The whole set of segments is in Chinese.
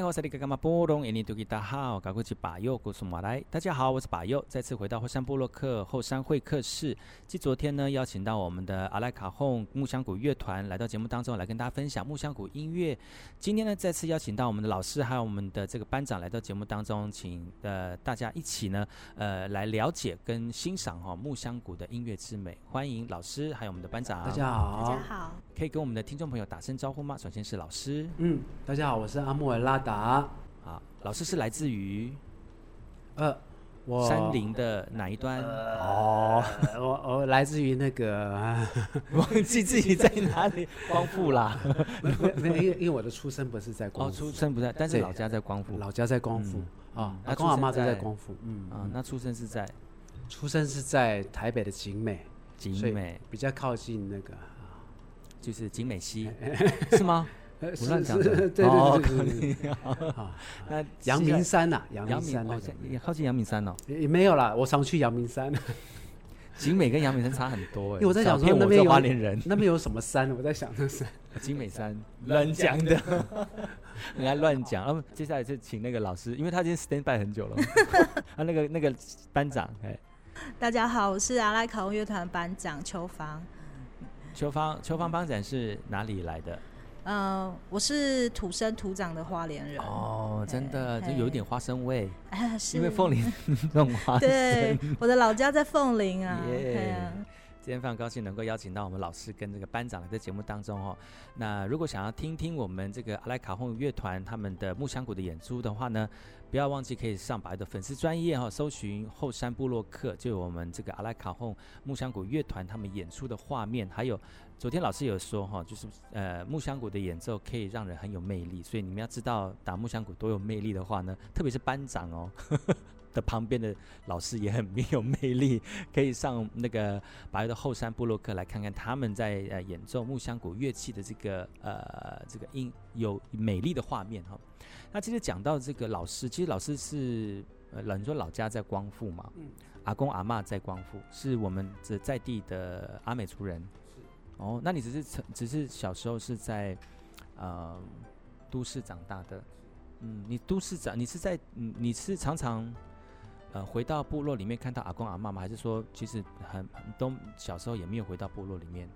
客。大家好，我是把右，再次回到后山部落克后山会客室。继昨天呢，邀请到我们的阿莱卡 honk 木香鼓乐团来到节目当中，来跟大家分享木香鼓音乐。今天呢，再次邀请到我们的老师还有我们的这个班长来到节目当中，请呃大家一起呢，呃来了解跟欣赏哈、哦、木香鼓的音乐之美。欢迎老师还有我们的班长。大家好，大家好，可以跟我们的听众朋友打声招呼吗？首先是老师。嗯，大家好，我是阿木尔拉达。啊，好，老师是来自于，呃，我山林的哪一端？呃、哦，我我来自于那个，忘记自己在哪里，光复啦。没有，因为因为我的出生不是在光复，哦，出生不在，但是老家在光复，老家在光复、嗯、啊。阿公阿妈都在光复，嗯啊，那出生是在，出生是在台北的景美，景美比较靠近那个，就是景美溪，是吗？不乱讲的，对对对那阳明山呐，阳明山哦，也靠近阳明山哦。也没有啦，我常去阳明山。景美跟阳明山差很多哎。因为我在想说那边有那边有什么山？我在想那山。景美山 乱讲的，人家乱讲。那么接下来就请那个老师，因为他已经 stand by 很久了。啊，那个那个班长，哎，大家好，我是阿拉卡乐团班长邱芳。邱芳，邱芳班长是哪里来的？嗯、呃，我是土生土长的花莲人哦，真的就有一点花生味，因为凤林那种花生。对，我的老家在凤林啊。Yeah. 今天非常高兴能够邀请到我们老师跟这个班长来在节目当中哦。那如果想要听听我们这个阿莱卡 honk 乐团他们的木香谷的演出的话呢，不要忘记可以上把右的粉丝专业哈，搜寻后山部落客，就有我们这个阿莱卡 honk 木香谷乐团他们演出的画面，还有。昨天老师有说哈，就是呃木香鼓的演奏可以让人很有魅力，所以你们要知道打木香鼓多有魅力的话呢，特别是班长哦呵呵 的旁边的老师也很没有魅力，可以上那个白的后山部落克来看看他们在呃演奏木香鼓乐器的这个呃这个音有美丽的画面哈。那其实讲到这个老师，其实老师是呃老你说老家在光复嘛，嗯，阿公阿嬷在光复，是我们这在地的阿美族人。哦，那你只是曾只是小时候是在，呃，都市长大的，嗯，你都市长，你是在，嗯，你是常常，呃，回到部落里面看到阿公阿妈吗？还是说其实很很都小时候也没有回到部落里面？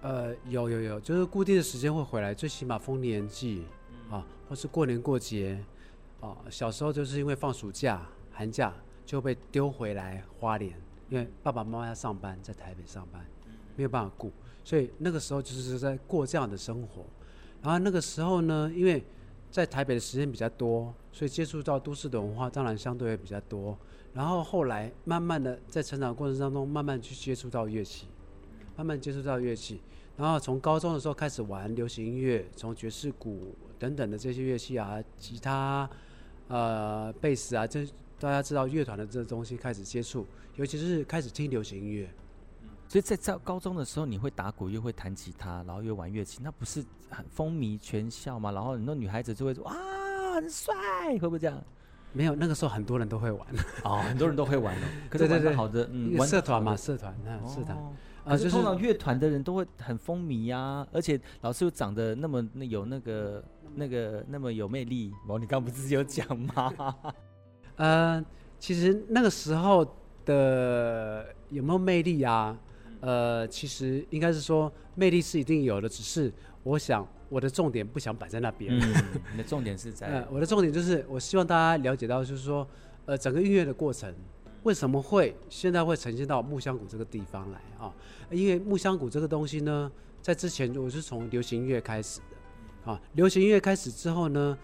呃，有有有，就是固定的时间会回来，最起码丰年祭，嗯、啊，或是过年过节，啊，小时候就是因为放暑假、寒假就被丢回来花莲。因为爸爸妈妈要上班，在台北上班，没有办法顾，所以那个时候就是在过这样的生活。然后那个时候呢，因为在台北的时间比较多，所以接触到都市的文化当然相对也比较多。然后后来慢慢的在成长过程当中，慢慢去接触到乐器，慢慢接触到乐器。然后从高中的时候开始玩流行音乐，从爵士鼓等等的这些乐器啊，吉他、呃，贝斯啊，这。大家知道乐团的这个东西开始接触，尤其是开始听流行音乐。所以在在高中的时候，你会打鼓又会弹吉他，然后又玩乐器，那不是很风靡全校吗？然后很多女孩子就会说：“哇，很帅！”会不会这样？没有，那个时候很多人都会玩。哦，很多人都会玩哦。可是玩的好的，嗯，玩社团嘛，社团那社团啊，就是通常乐团的人都会很风靡呀、啊，而且老师又长得那么那有那个那个那么有魅力。哦，你刚不是有讲吗？呃，其实那个时候的有没有魅力啊？呃，其实应该是说魅力是一定有的，只是我想我的重点不想摆在那边。嗯，你的重点是在？呃，我的重点就是我希望大家了解到，就是说，呃，整个音乐的过程为什么会现在会呈现到木香谷这个地方来啊？因为木香谷这个东西呢，在之前我是从流行音乐开始的，啊，流行音乐开始之后呢。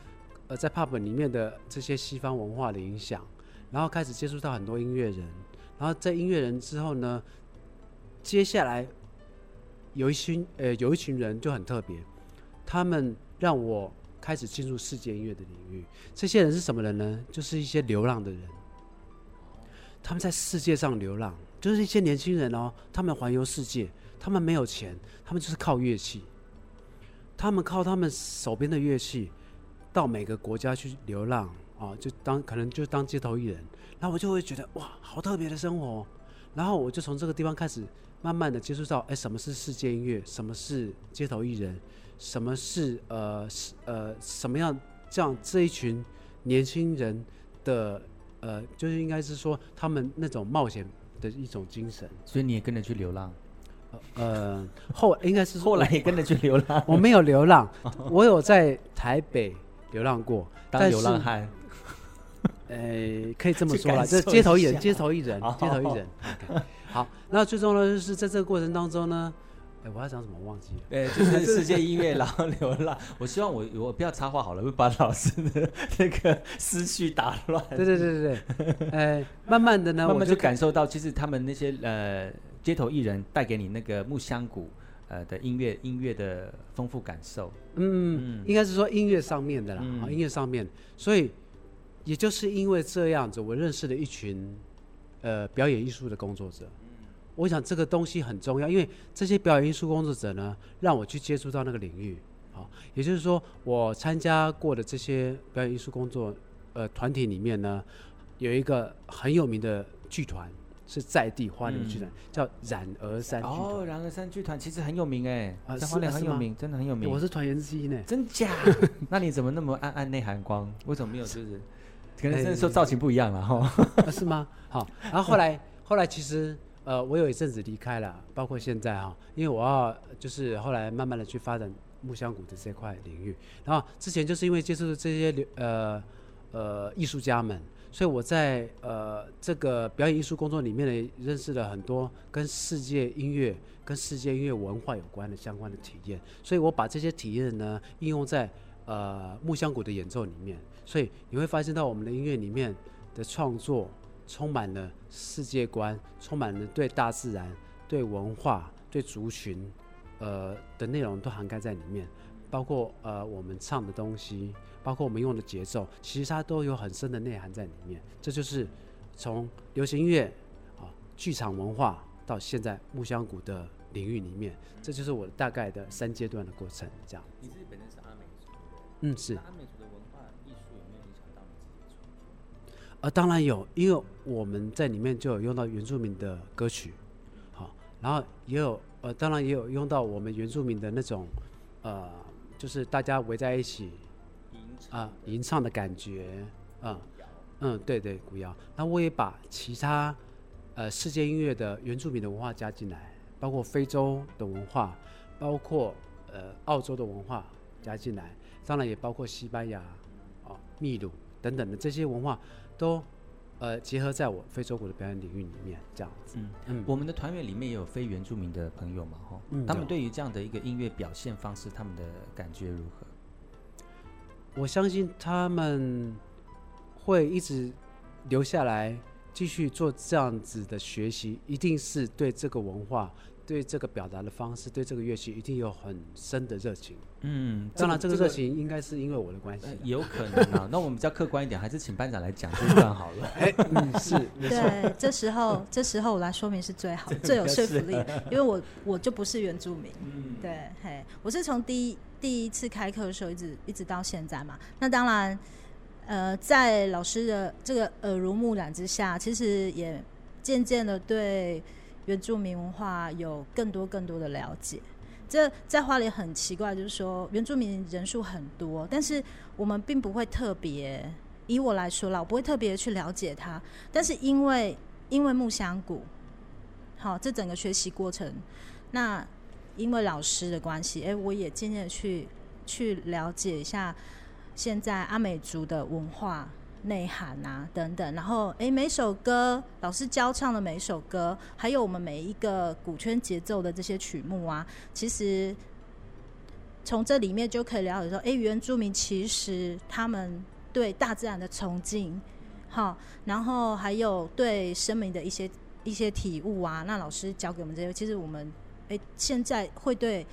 呃，在 pub 里面的这些西方文化的影响，然后开始接触到很多音乐人，然后在音乐人之后呢，接下来有一群呃有一群人就很特别，他们让我开始进入世界音乐的领域。这些人是什么人呢？就是一些流浪的人。他们在世界上流浪，就是一些年轻人哦，他们环游世界，他们没有钱，他们就是靠乐器，他们靠他们手边的乐器，到每个国家去流浪啊，就当可能就当街头艺人，然后我就会觉得哇，好特别的生活，然后我就从这个地方开始，慢慢的接触到，哎，什么是世界音乐？什么是街头艺人？什么是呃呃什么样这样这一群年轻人的？呃，就是应该是说他们那种冒险的一种精神，所以你也跟着去流浪。呃，后应该是后来也跟着去流浪。我没有流浪，我有在台北流浪过，当流浪汉。呃，可以这么说了，这街头艺人，街头艺人，街头艺人。好，那最重要的就是在这个过程当中呢。哎，我要讲什么忘记了？哎，就是世界音乐，然后流浪。我希望我我不要插话好了，会把老师的那个思绪打乱。对对对对对。哎，慢慢的呢，慢慢就感受到，其实他们那些呃街头艺人带给你那个木香鼓呃的音乐音乐的丰富感受。嗯，嗯应该是说音乐上面的啦，啊、嗯，音乐上面。所以也就是因为这样子，我认识了一群呃表演艺术的工作者。我想这个东西很重要，因为这些表演艺术工作者呢，让我去接触到那个领域，好，也就是说，我参加过的这些表演艺术工作，呃，团体里面呢，有一个很有名的剧团，是在地花莲剧团，叫冉儿山剧团。哦，冉儿山剧团其实很有名哎，在花莲很有名，真的很有名。我是团员之一呢。真假？那你怎么那么暗暗内含光？为什么没有？就是 可能是说造型不一样了哈？是吗？好，然后后来后来其实。呃，我有一阵子离开了，包括现在哈，因为我要就是后来慢慢的去发展木香谷的这块领域，然后之前就是因为接触这些呃呃艺术家们，所以我在呃这个表演艺术工作里面呢，认识了很多跟世界音乐、跟世界音乐文化有关的相关的体验，所以我把这些体验呢应用在呃木箱鼓的演奏里面，所以你会发现到我们的音乐里面的创作。充满了世界观，充满了对大自然、对文化、对族群，呃的内容都涵盖在里面，包括呃我们唱的东西，包括我们用的节奏，其实它都有很深的内涵在里面。这就是从流行音乐啊、剧场文化到现在木箱鼓的领域里面，这就是我大概的三阶段的过程。这样。你自己本身是阿美族？嗯，是阿美族的文化艺术有没有影响到你自己。呃，当然有，因为我们在里面就有用到原住民的歌曲，好，然后也有呃，当然也有用到我们原住民的那种，呃，就是大家围在一起，啊，吟唱的感觉，嗯，嗯，对对，古谣。那我也把其他呃世界音乐的原住民的文化加进来，包括非洲的文化，包括呃澳洲的文化加进来，当然也包括西班牙、哦秘鲁等等的这些文化。都，呃，结合在我非洲鼓的表演领域里面，这样子。嗯嗯，我们的团员里面也有非原住民的朋友嘛，哈、嗯，他们对于这样的一个音乐表现方式，他们的感觉如何？我相信他们会一直留下来，继续做这样子的学习，一定是对这个文化。对这个表达的方式，对这个乐器一定有很深的热情。嗯，当然这个热情应该是因为我的关系，有可能啊。那我们比较客观一点，还是请班长来讲这段好了。哎，嗯，是，对，这时候这时候我来说明是最好、最有说服力，因为我我就不是原住民。嗯，对，嘿，我是从第一第一次开课的时候一直一直到现在嘛。那当然，呃，在老师的这个耳濡目染之下，其实也渐渐的对。原住民文化有更多更多的了解，这在花莲很奇怪，就是说原住民人数很多，但是我们并不会特别，以我来说啦，我不会特别去了解它。但是因为因为木箱谷，好，这整个学习过程，那因为老师的关系，哎，我也渐渐去去了解一下现在阿美族的文化。内涵啊，等等，然后诶，每首歌老师教唱的每首歌，还有我们每一个鼓圈节奏的这些曲目啊，其实从这里面就可以了解说，诶，原住民其实他们对大自然的崇敬，好，然后还有对生命的一些一些体悟啊，那老师教给我们这些，其实我们诶现在会对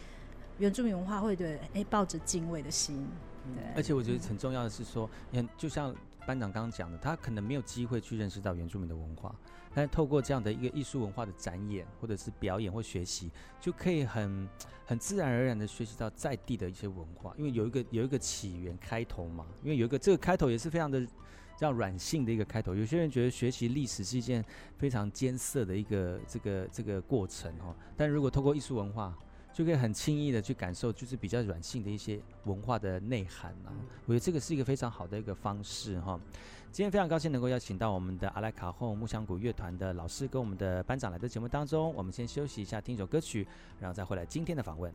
原住民文化会对诶抱着敬畏的心，对，而且我觉得很重要的是说，你看，就像。班长刚刚讲的，他可能没有机会去认识到原住民的文化，但是透过这样的一个艺术文化的展演，或者是表演或学习，就可以很很自然而然的学习到在地的一些文化，因为有一个有一个起源开头嘛，因为有一个这个开头也是非常的这样软性的一个开头。有些人觉得学习历史是一件非常艰涩的一个这个这个过程哦，但如果透过艺术文化，就可以很轻易的去感受，就是比较软性的一些文化的内涵啊。我觉得这个是一个非常好的一个方式哈。今天非常高兴能够邀请到我们的阿莱卡后木香谷乐团的老师跟我们的班长来到节目当中。我们先休息一下，听一首歌曲，然后再回来今天的访问。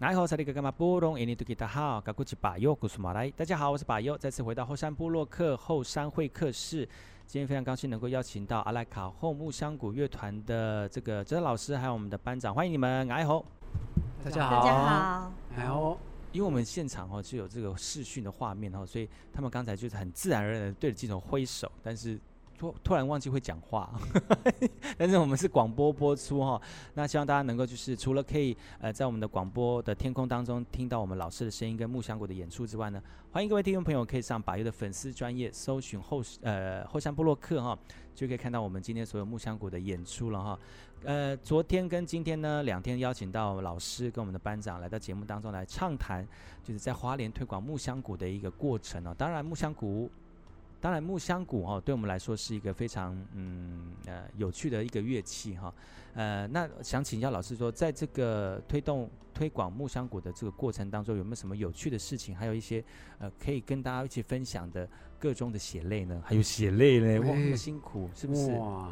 大家好，我是巴尤，再次回到后山部落客后山会客室。今天非常高兴能够邀请到阿莱卡后木香谷乐团的这个哲老师，还有我们的班长，欢迎你们。来好，大家好，大家好。来好，因为我们现场哦是有这个视讯的画面哦，所以他们刚才就是很自然而然的对着镜头挥手，但是突突然忘记会讲话，但是我们是广播播出哈，那希望大家能够就是除了可以呃在我们的广播的天空当中听到我们老师的声音跟木香鼓的演出之外呢，欢迎各位听众朋友可以上百优的粉丝专业搜寻后呃后山部落客哈，就可以看到我们今天所有木香鼓的演出了哈。呃，昨天跟今天呢两天邀请到老师跟我们的班长来到节目当中来畅谈，就是在花莲推广木香鼓的一个过程哦。当然木香鼓。当然，木香鼓哦，对我们来说是一个非常嗯呃有趣的一个乐器哈。呃，那想请教老师说，在这个推动推广木香鼓的这个过程当中，有没有什么有趣的事情？还有一些呃可以跟大家一起分享的各中的血泪呢？还有血泪呢？哇，那么辛苦是不是？哇，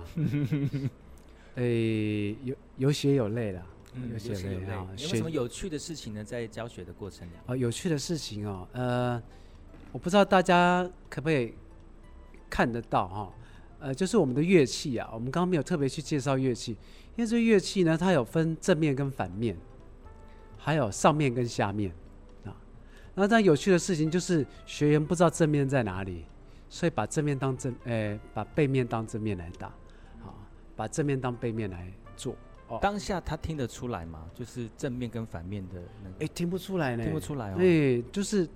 诶，有有血有泪了，嗯，有血有泪啊。有什么有趣的事情呢？在教学的过程里？啊，有趣的事情哦，呃，我不知道大家可不可以。看得到哈，呃，就是我们的乐器啊，我们刚刚没有特别去介绍乐器，因为这乐器呢，它有分正面跟反面，还有上面跟下面啊。那但有趣的事情就是学员不知道正面在哪里，所以把正面当正，呃，把背面当正面来打，啊，把正面当背面来做。哦，当下他听得出来吗？就是正面跟反面的那个？哎，听不出来呢，听不出来哦。哎，就是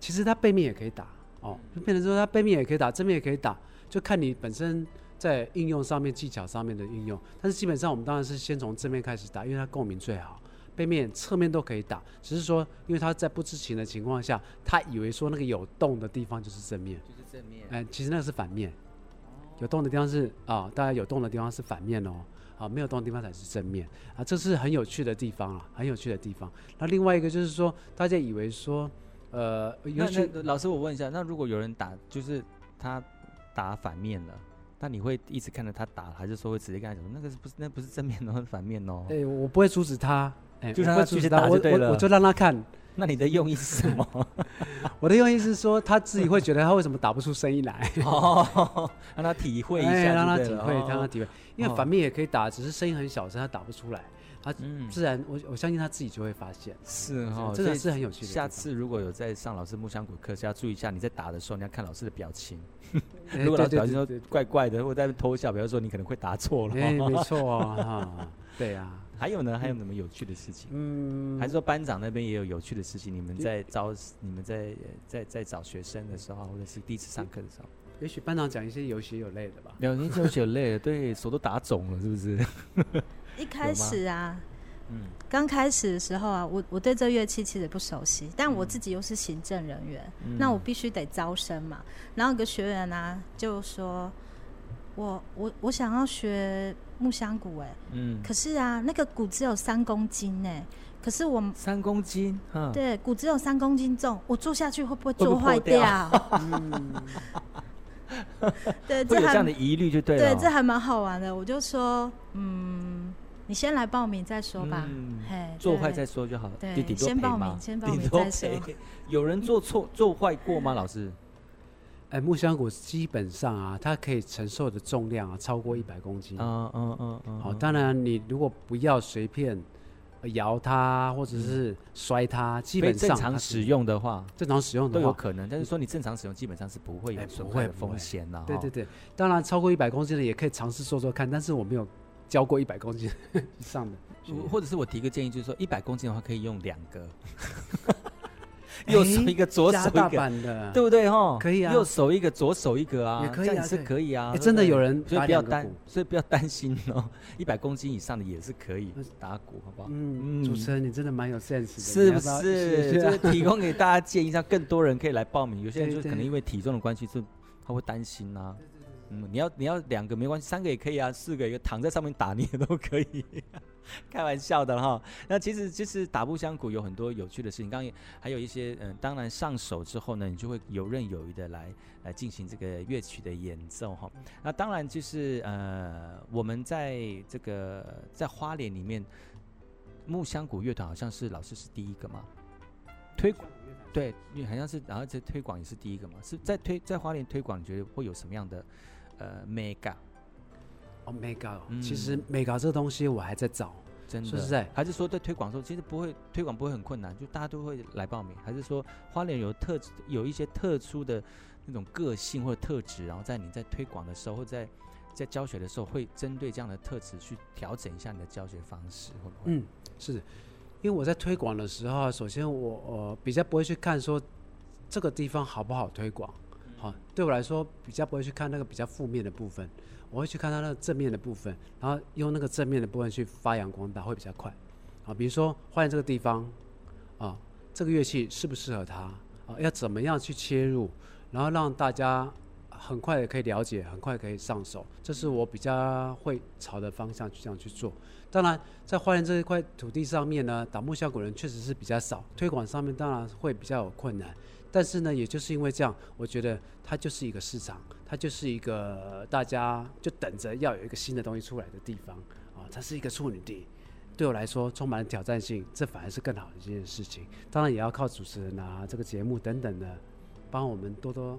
其实他背面也可以打。哦，就变成说它背面也可以打，正面也可以打，就看你本身在应用上面技巧上面的应用。但是基本上我们当然是先从正面开始打，因为它共鸣最好。背面、侧面都可以打，只是说因为他在不知情的情况下，他以为说那个有洞的地方就是正面，就是正面。哎，其实那个是反面。有洞的地方是啊，大家有洞的地方是反面哦，啊，没有洞的地方才是正面啊，这是很有趣的地方啊，很有趣的地方。那另外一个就是说，大家以为说。呃，那那老师，我问一下，那如果有人打，就是他打反面了，那你会一直看着他打，还是说会直接跟他讲，那个是不是那不是正面哦，是反面哦？哎，我不会阻止他，哎，就让他继续打就对了，我我就让他看。那你的用意是什么？我的用意是说，他自己会觉得他为什么打不出声音来？哦，让他体会一下，让他体会，让他体会，因为反面也可以打，只是声音很小声，他打不出来。他自然，我我相信他自己就会发现，是哈，这个是很有趣的。下次如果有在上老师木香谷课，就要注意一下，你在打的时候，你要看老师的表情。如果老师表情说怪怪的，或者在偷笑，比如说你可能会答错了。哎，没 错啊，对啊。还有呢？还有什么有趣的事情？嗯，还是说班长那边也有有趣的事情？你们在招，你们在在在找学生的时候，或者是第一次上课的时候，也许班长讲一些有血有泪的吧。有，有血有泪的，对手都打肿了，是不是？一开始啊，嗯，刚开始的时候啊，我我对这乐器其实不熟悉，但我自己又是行政人员，嗯、那我必须得招生嘛。然后有个学员呢、啊，就说我我我想要学木香鼓，哎，嗯，可是啊，那个鼓只有三公斤呢，可是我三公斤，对，鼓只有三公斤重，我坐下去会不会坐坏掉？对，这有这样的疑虑就对了。对，这还蛮好玩的。我就说，嗯。你先来报名再说吧，嗯、嘿，做坏再说就好了。对，先报名，先报名再说。有人做错、做坏过吗？老师？哎，木香果基本上啊，它可以承受的重量啊，超过一百公斤。嗯嗯嗯嗯。好，当然你如果不要随便摇它，或者是摔它，基本上正常使用的话，正常使用都有可能。但是说你正常使用，基本上是不会有损坏的风险的。对对对，当然超过一百公斤的也可以尝试做做看，但是我没有。教过一百公斤 以上的，或者是我提个建议，就是说一百公斤的话可以用两个，右手一个，左手一个，对不对哈？可以啊，右手一个，左手一个啊，这样是可以啊。真的有人，所以不要担，所以不要担心哦。一百公斤以上的也是可以打鼓，好不好？嗯，嗯主持人你真的蛮有 sense 的，是不是？就是提供给大家建议，让更多人可以来报名。有些人就可能因为体重的关系，就他会担心呐。嗯，你要你要两个没关系，三个也可以啊，四个一个躺在上面打你也都可以，开玩笑的哈。那其实其实打木香鼓有很多有趣的事情，刚刚还有一些嗯，当然上手之后呢，你就会游刃有余的来来进行这个乐曲的演奏哈。那当然就是呃，我们在这个在花莲里面，木香鼓乐团好像是老师是第一个嘛，推广对，因为好像是然后这推广也是第一个嘛，是在推在花莲推广，你觉得会有什么样的？呃，mega，哦，mega，其实 mega 这个东西我还在找，真的，说实在，还是说在推广的时候，其实不会推广不会很困难，就大家都会来报名，还是说花莲有特有一些特殊的那种个性或者特质，然后在你在推广的时候或在在教学的时候，会针对这样的特质去调整一下你的教学方式，会不会？嗯，是。的，因为我在推广的时候，首先我呃比较不会去看说这个地方好不好推广。好，对我来说比较不会去看那个比较负面的部分，我会去看它那个正面的部分，然后用那个正面的部分去发扬光大，会比较快。啊，比如说发现这个地方，啊，这个乐器适不适合它，啊，要怎么样去切入，然后让大家很快的可以了解，很快可以上手，这是我比较会朝的方向去这样去做。当然，在花莲这一块土地上面呢，打木效果人确实是比较少，推广上面当然会比较有困难。但是呢，也就是因为这样，我觉得它就是一个市场，它就是一个大家就等着要有一个新的东西出来的地方啊，它是一个处女地。对我来说，充满了挑战性，这反而是更好的一件事情。当然，也要靠主持人啊，这个节目等等的，帮我们多多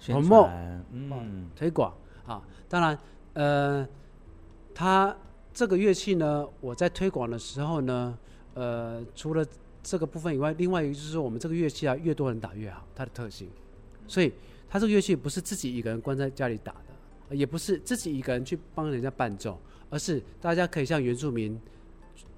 宣传，嗯，推广啊。当然，呃，它这个乐器呢，我在推广的时候呢，呃，除了这个部分以外，另外一个就是说，我们这个乐器啊，越多人打越好，它的特性。所以，它这个乐器不是自己一个人关在家里打的，也不是自己一个人去帮人家伴奏，而是大家可以像原住民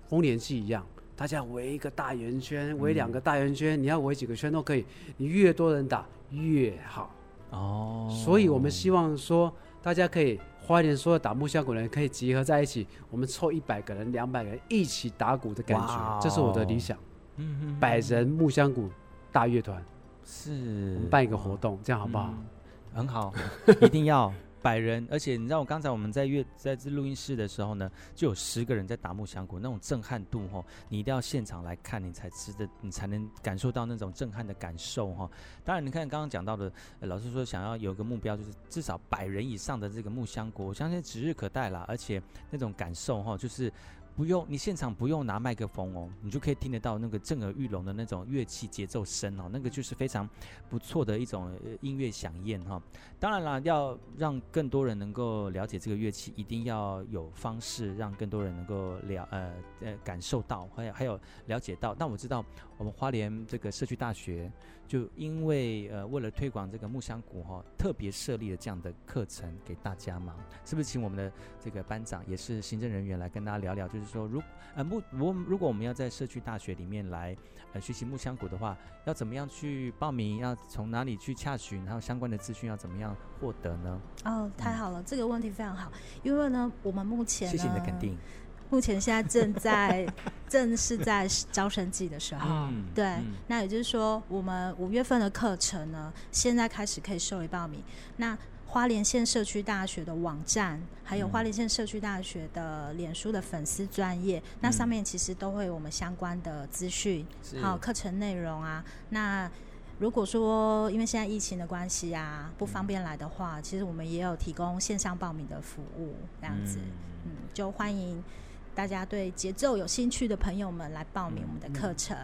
丰年祭一样，大家围一个大圆圈，围两个大圆圈，嗯、你要围几个圈都可以。你越多人打越好。哦。所以我们希望说，大家可以花莲所有打木箱鼓的人可以集合在一起，我们凑一百个人、两百个人一起打鼓的感觉，哦、这是我的理想。嗯，百人木香谷大乐团是办一个活动，这样好不好？嗯、很好，一定要百人。而且你知道，我刚才我们在乐在这录音室的时候呢，就有十个人在打木香鼓，那种震撼度哈，你一定要现场来看，你才知道，你才能感受到那种震撼的感受哈。当然，你看刚刚讲到的，老师说想要有个目标，就是至少百人以上的这个木香鼓，我相信指日可待啦。而且那种感受哈，就是。不用，你现场不用拿麦克风哦，你就可以听得到那个震耳欲聋的那种乐器节奏声哦，那个就是非常不错的一种音乐饗宴哈。当然啦，要让更多人能够了解这个乐器，一定要有方式让更多人能够了呃呃感受到，还有还有了解到。那我知道我们花莲这个社区大学。就因为呃，为了推广这个木香鼓哈、哦，特别设立了这样的课程给大家嘛，是不是？请我们的这个班长也是行政人员来跟大家聊聊，就说，如呃木我如果我们要在社区大学里面来呃学习木香鼓的话，要怎么样去报名？要从哪里去洽询？然后相关的资讯要怎么样获得呢？哦，太好了，嗯、这个问题非常好，因为呢，我们目前谢谢你的肯定。目前现在正在正是在招生季的时候，嗯、对，嗯、那也就是说，我们五月份的课程呢，现在开始可以受理报名。那花莲县社区大学的网站，还有花莲县社区大学的脸书的粉丝专业，嗯、那上面其实都会有我们相关的资讯，还有课程内容啊。那如果说因为现在疫情的关系啊，不方便来的话，嗯、其实我们也有提供线上报名的服务，这样子，嗯，嗯，就欢迎。大家对节奏有兴趣的朋友们来报名我们的课程。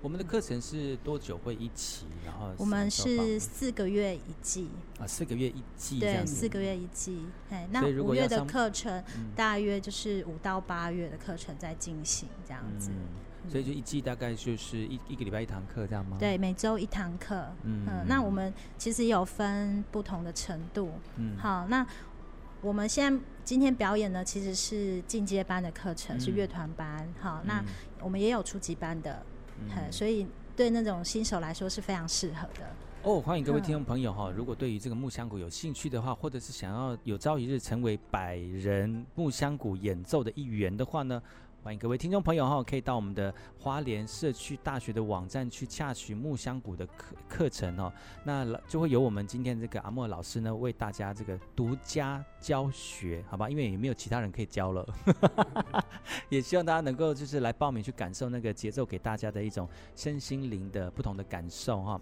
我们的课程是多久会一期？然后我们是四个月一季啊，四个月一季。对，四个月一季。哎，那五月的课程大约就是五到八月的课程在进行这样子。嗯、所以就一季大概就是一一个礼拜一堂课这样吗？对，每周一堂课。嗯，嗯，那我们其实有分不同的程度。嗯，好，那。我们现在今天表演呢，其实是进阶班的课程，嗯、是乐团班。好，嗯、那我们也有初级班的，嗯、所以对那种新手来说是非常适合的。哦，欢迎各位听众朋友哈！嗯、如果对于这个木香鼓有兴趣的话，或者是想要有朝一日成为百人木香鼓演奏的一员的话呢，欢迎各位听众朋友哈，可以到我们的花莲社区大学的网站去洽询木香鼓的课课程哦。那就会由我们今天这个阿莫老师呢，为大家这个独家教学，好吧？因为也没有其他人可以教了，也希望大家能够就是来报名去感受那个节奏给大家的一种身心灵的不同的感受哈。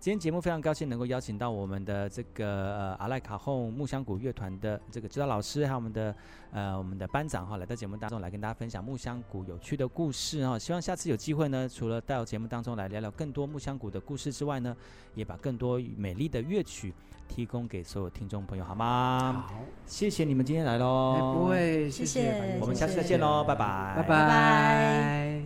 今天节目非常高兴能够邀请到我们的这个呃阿赖卡后木香鼓乐团的这个指导老师，还有我们的呃我们的班长哈，来到节目当中来跟大家分享木香鼓有趣的故事哈。希望下次有机会呢，除了到节目当中来聊聊更多木香鼓的故事之外呢，也把更多美丽的乐曲提供给所有听众朋友，好吗？好。谢谢你们今天来喽。不会，谢谢，我们下次再见喽，拜拜，拜拜。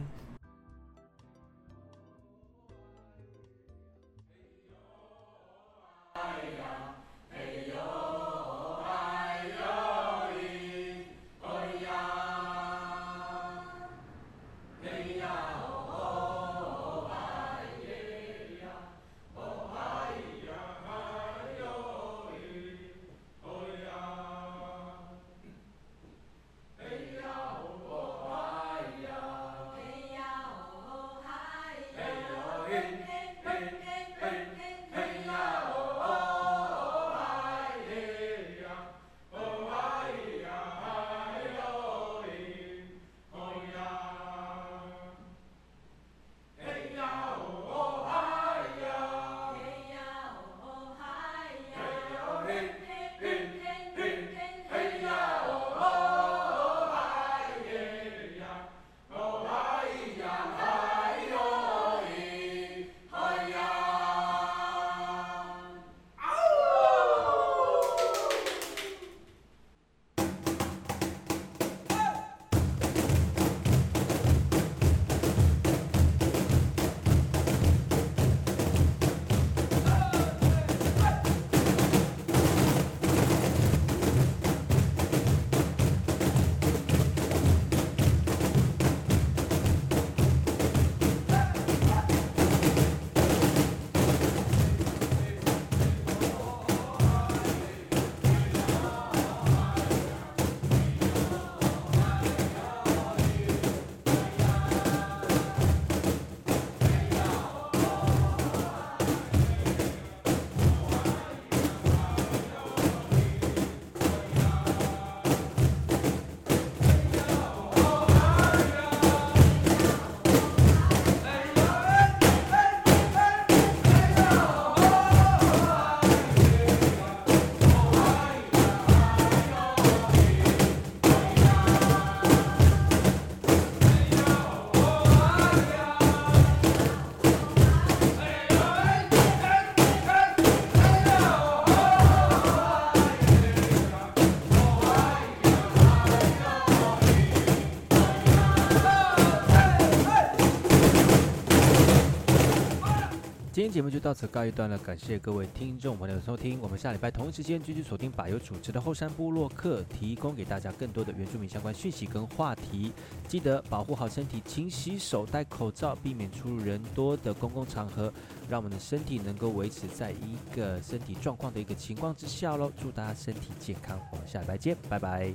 节目就到此告一段落，感谢各位听众朋友的收听。我们下礼拜同一时间继续锁定百忧主持的后山部落客，提供给大家更多的原住民相关讯息跟话题。记得保护好身体，勤洗手，戴口罩，避免出入人多的公共场合，让我们的身体能够维持在一个身体状况的一个情况之下喽。祝大家身体健康，我们下礼拜见，拜拜。